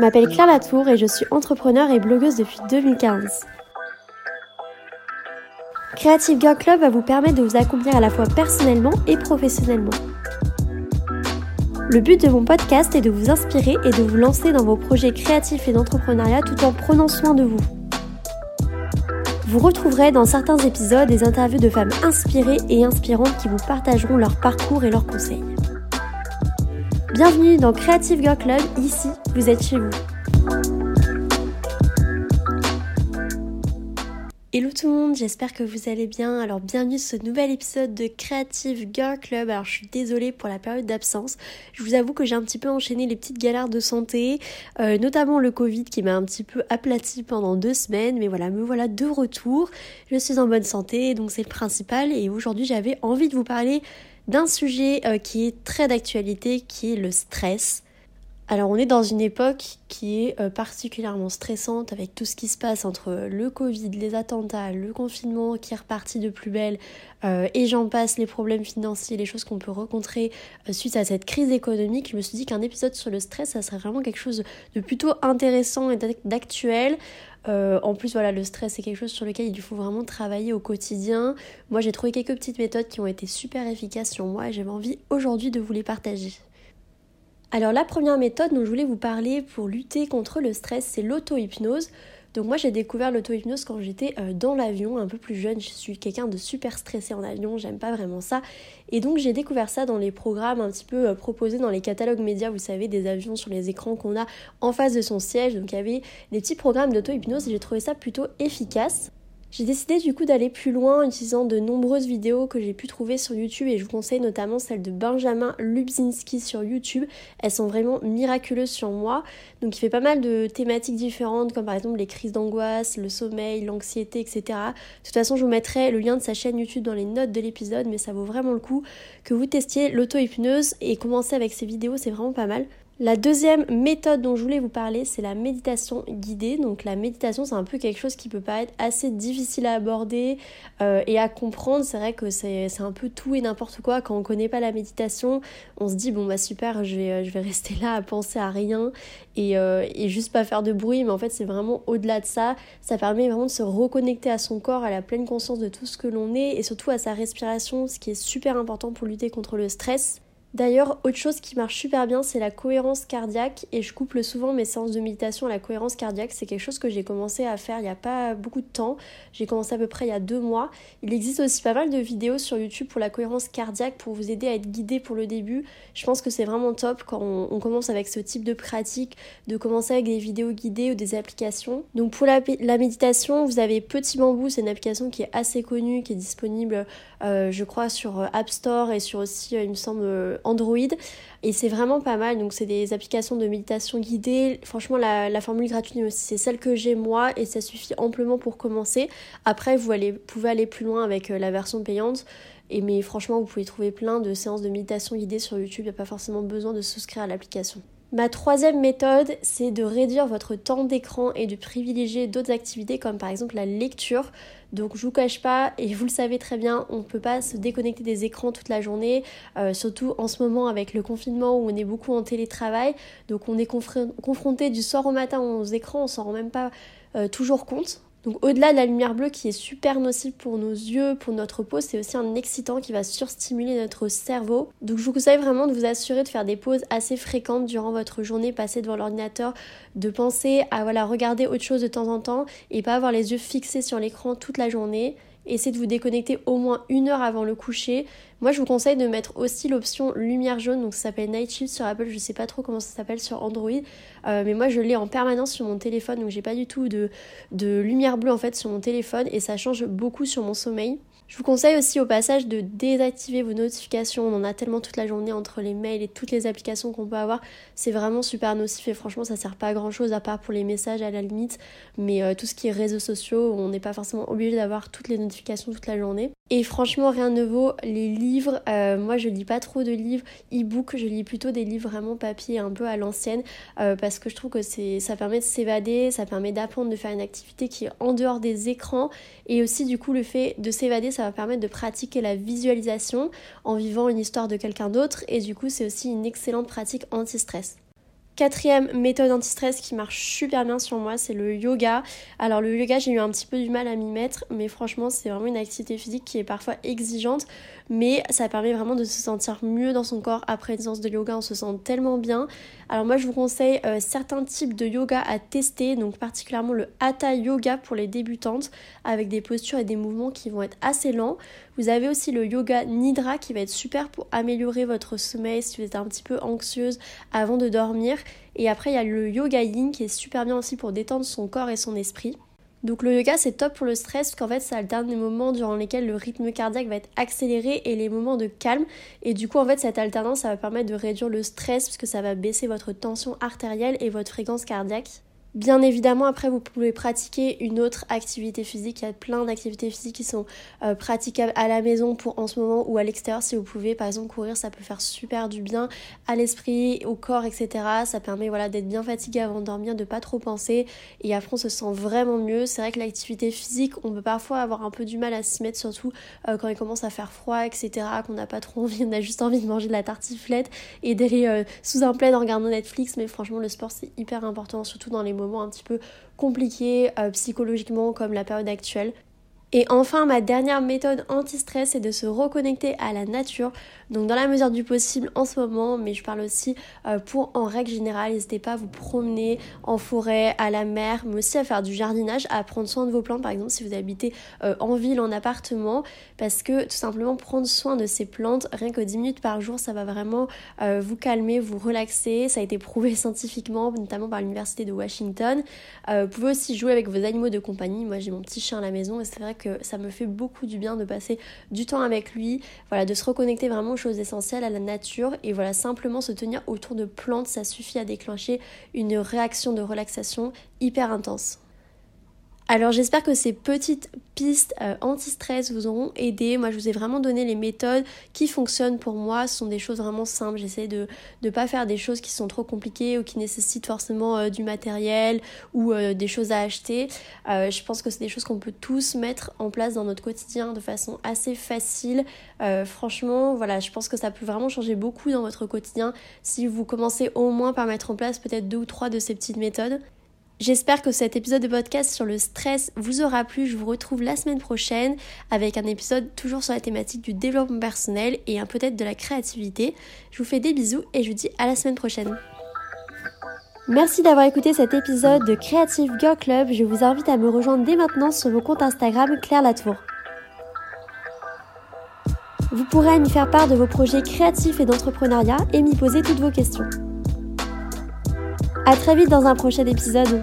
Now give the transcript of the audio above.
Je m'appelle Claire Latour et je suis entrepreneur et blogueuse depuis 2015. Creative Girl Club va vous permettre de vous accomplir à la fois personnellement et professionnellement. Le but de mon podcast est de vous inspirer et de vous lancer dans vos projets créatifs et d'entrepreneuriat tout en prenant soin de vous. Vous retrouverez dans certains épisodes des interviews de femmes inspirées et inspirantes qui vous partageront leur parcours et leurs conseils. Bienvenue dans Creative Girl Club, ici vous êtes chez vous. Hello tout le monde, j'espère que vous allez bien. Alors bienvenue sur ce nouvel épisode de Creative Girl Club. Alors je suis désolée pour la période d'absence. Je vous avoue que j'ai un petit peu enchaîné les petites galères de santé, euh, notamment le Covid qui m'a un petit peu aplati pendant deux semaines. Mais voilà, me voilà de retour. Je suis en bonne santé, donc c'est le principal. Et aujourd'hui j'avais envie de vous parler d'un sujet euh, qui est très d'actualité, qui est le stress. Alors on est dans une époque qui est euh, particulièrement stressante avec tout ce qui se passe entre le Covid, les attentats, le confinement qui est reparti de plus belle euh, et j'en passe, les problèmes financiers, les choses qu'on peut rencontrer euh, suite à cette crise économique. Je me suis dit qu'un épisode sur le stress, ça serait vraiment quelque chose de plutôt intéressant et d'actuel. en plus, voilà, le stress, c'est quelque chose sur lequel il faut vraiment travailler au quotidien. Moi, j'ai trouvé quelques petites méthodes qui ont été super efficaces sur moi et j'avais envie aujourd'hui de vous les partager. Alors la première méthode dont je voulais vous parler pour lutter contre le stress, c'est l'auto-hypnose. Donc moi j'ai découvert l'auto-hypnose quand j'étais euh, dans l'avion, un peu plus jeune, je suis quelqu'un de super stressé en avion, j'aime pas vraiment ça. Et donc j'ai découvert ça dans les programmes un petit peu euh, proposés dans les catalogues médias, vous savez, des avions sur les écrans qu'on a en face de son siège. Donc il y avait des petits programmes d'auto-hypnose et j'ai trouvé ça plutôt efficace. J'ai décidé du coup d'aller plus loin en utilisant de nombreuses vidéos que j'ai pu trouver sur YouTube et je vous conseille notamment celle de Benjamin Lubzinski sur YouTube. Elles sont vraiment miraculeuses sur moi. Donc il fait pas mal de thématiques différentes comme par exemple les crises d'angoisse, le sommeil, l'anxiété, etc. De toute façon je vous mettrai le lien de sa chaîne YouTube dans les notes de l'épisode mais ça vaut vraiment le coup que vous testiez l'auto-hypnose et commencer avec ces vidéos c'est vraiment pas mal. La deuxième méthode dont je voulais vous parler, c'est la méditation guidée. Donc la méditation, c'est un peu quelque chose qui peut paraître assez difficile à aborder euh, et à comprendre. C'est vrai que c'est un peu tout et n'importe quoi. Quand on ne connaît pas la méditation, on se dit, bon bah super, je vais, je vais rester là à penser à rien et, euh, et juste pas faire de bruit. Mais en fait, c'est vraiment au-delà de ça. Ça permet vraiment de se reconnecter à son corps, à la pleine conscience de tout ce que l'on est et surtout à sa respiration, ce qui est super important pour lutter contre le stress. D'ailleurs, autre chose qui marche super bien, c'est la cohérence cardiaque et je couple souvent mes séances de méditation à la cohérence cardiaque. C'est quelque chose que j'ai commencé à faire il n'y a pas beaucoup de temps. J'ai commencé à peu près il y a deux mois. Il existe aussi pas mal de vidéos sur YouTube pour la cohérence cardiaque pour vous aider à être guidé pour le début. Je pense que c'est vraiment top quand on, commence avec ce type de pratique de commencer avec des vidéos guidées ou des applications. Donc pour la, méditation, vous avez Petit Bambou, c'est une application qui est assez connue, qui est disponible euh, je crois sur App Store et sur aussi, euh, il me semble, Android. Et c'est vraiment pas mal. Donc, c'est des applications de méditation guidée. Franchement, la, formule gratuite, c'est celle que j'ai moi et ça suffit amplement pour commencer. Après, vous pouvez aller plus loin avec euh, la version payante. Et mais franchement, vous pouvez trouver plein de séances de méditation guidée sur YouTube. Il n'y a pas forcément besoin de souscrire à l'application. Ma troisième méthode, c'est de réduire votre temps d'écran et de privilégier d'autres activités comme par exemple la lecture. Donc je vous cache pas, et vous le savez très bien, on ne peut pas se déconnecter des écrans toute la journée, euh, surtout en ce moment avec le confinement où on est beaucoup en télétravail. Donc on est confronté du soir au matin aux écrans, on s'en rend même pas euh, toujours compte. Donc au-delà de la lumière bleue qui est super nocive pour nos yeux, pour notre peau, c'est aussi un excitant qui va surstimuler notre cerveau. Donc je vous conseille vraiment de vous assurer de faire des pauses assez fréquentes durant votre journée passée devant l'ordinateur, de penser à regarder autre chose de temps en temps et pas avoir les yeux fixés sur l'écran toute la journée. Essayez de vous déconnecter au moins une heure avant le coucher. Moi, je vous conseille de mettre aussi l'option lumière jaune, donc ça s'appelle Night Shift sur Apple, je sais pas trop comment ça s'appelle sur Android, euh, mais moi je l'ai en permanence sur mon téléphone, donc j'ai pas du tout de lumière bleue en fait sur mon téléphone. Et ça change beaucoup sur mon sommeil. Je vous conseille aussi au passage de désactiver vos notifications. On en a tellement toute la journée entre les mails et toutes les applications qu'on peut avoir. C'est vraiment super nocif et franchement ça sert pas à grand chose à part pour les messages à la limite. Mais euh, tout ce qui est réseaux sociaux, on n'est pas forcément obligé d'avoir toutes les notifications toute la journée. Et franchement rien ne vaut les livres. Euh, moi je lis pas trop de livres e-book, je lis plutôt des livres vraiment papier un peu à l'ancienne euh, parce que je trouve que ça permet de s'évader, ça permet d'apprendre de faire une activité qui est en dehors des écrans et aussi du coup le fait de s'évader ça va permettre de pratiquer la visualisation en vivant une histoire de quelqu'un d'autre et du coup c'est aussi une excellente pratique anti-stress. Quatrième méthode anti-stress qui marche super bien sur moi, c'est le yoga. Alors le yoga, j'ai eu un petit peu du mal à m'y mettre, mais franchement, c'est vraiment une activité physique qui est parfois exigeante, mais ça permet vraiment de se sentir mieux dans son corps après une séance de yoga, on se sent tellement bien. Alors moi, je vous conseille euh, certains types de yoga à tester, donc particulièrement le Hatha Yoga pour les débutantes, avec des postures et des mouvements qui vont être assez lents. Vous avez aussi le yoga Nidra qui va être super pour améliorer votre sommeil si vous êtes un petit peu anxieuse avant de dormir. Et après, il y a le yoga yin qui est super bien aussi pour détendre son corps et son esprit. Donc le yoga c'est top pour le stress parce qu'en fait ça alterne les moments durant lesquels le rythme cardiaque va être accéléré et les moments de calme et du coup en fait cette alternance ça va permettre de réduire le stress parce que ça va baisser votre tension artérielle et votre fréquence cardiaque. Bien évidemment, après, vous pouvez pratiquer une autre activité physique. Il y a plein d'activités physiques qui sont euh, praticables à la maison pour en ce moment ou à l'extérieur. Si vous pouvez, par exemple, courir, ça peut faire super du bien à l'esprit, au corps, etc. Ça permet voilà, d'être bien fatigué avant de dormir, de pas trop penser. Et après, on se sent vraiment mieux. C'est vrai que l'activité physique, on peut parfois avoir un peu du mal à s'y mettre, surtout euh, quand il commence à faire froid, etc. Qu'on n'a pas trop envie, on a juste envie de manger de la tartiflette et d'aller euh, sous un plaid en regardant Netflix. Mais franchement, le sport, c'est hyper important, surtout dans les moments un petit peu compliqués euh, psychologiquement comme la période actuelle. Et enfin, ma dernière méthode anti-stress, c'est de se reconnecter à la nature. Donc dans la mesure du possible en ce moment, mais je parle aussi euh, pour en règle générale, n'hésitez pas à vous promener en forêt, à la mer, mais aussi à faire du jardinage, à prendre soin de vos plantes, par exemple si vous habitez euh, en ville, en appartement, parce que tout simplement prendre soin de ces plantes, rien que 10 minutes par jour, ça va vraiment euh, vous calmer, vous relaxer. Ça a été prouvé scientifiquement, notamment par l'université de Washington. vous pouvez aussi jouer avec vos animaux de compagnie. Moi j'ai mon petit chien à la maison et c'est vrai que ça me fait beaucoup du bien de passer du temps avec lui, voilà, de se reconnecter vraiment aux choses essentielles, à la nature et voilà, simplement se tenir autour de plantes, ça suffit à déclencher une réaction de relaxation hyper intense. Alors j'espère que ces petites pistes euh, anti-stress vous auront aidé. Moi je vous ai vraiment donné les méthodes qui fonctionnent pour moi. Ce sont des choses vraiment simples. J'essaie de ne pas faire des choses qui sont trop compliquées ou qui nécessitent forcément euh, du matériel ou euh, des choses à acheter. je pense que c'est des choses qu'on peut tous mettre en place dans notre quotidien de façon assez facile. franchement voilà je pense que ça peut vraiment changer beaucoup dans votre quotidien si vous commencez au moins par mettre en place peut-être deux ou trois de ces petites méthodes. J'espère que cet épisode de podcast sur le stress vous aura plu. Je vous retrouve la semaine prochaine avec un épisode toujours sur la thématique du développement personnel et un peut-être de la créativité. Je vous fais des bisous et je vous dis à la semaine prochaine. Merci d'avoir écouté cet épisode de Creative Girl Club. Je vous invite à me rejoindre dès maintenant sur mon compte Instagram Claire Latour. Vous pourrez m'y faire part de vos projets créatifs et d'entrepreneuriat et m'y poser toutes vos questions. A très vite dans un prochain épisode.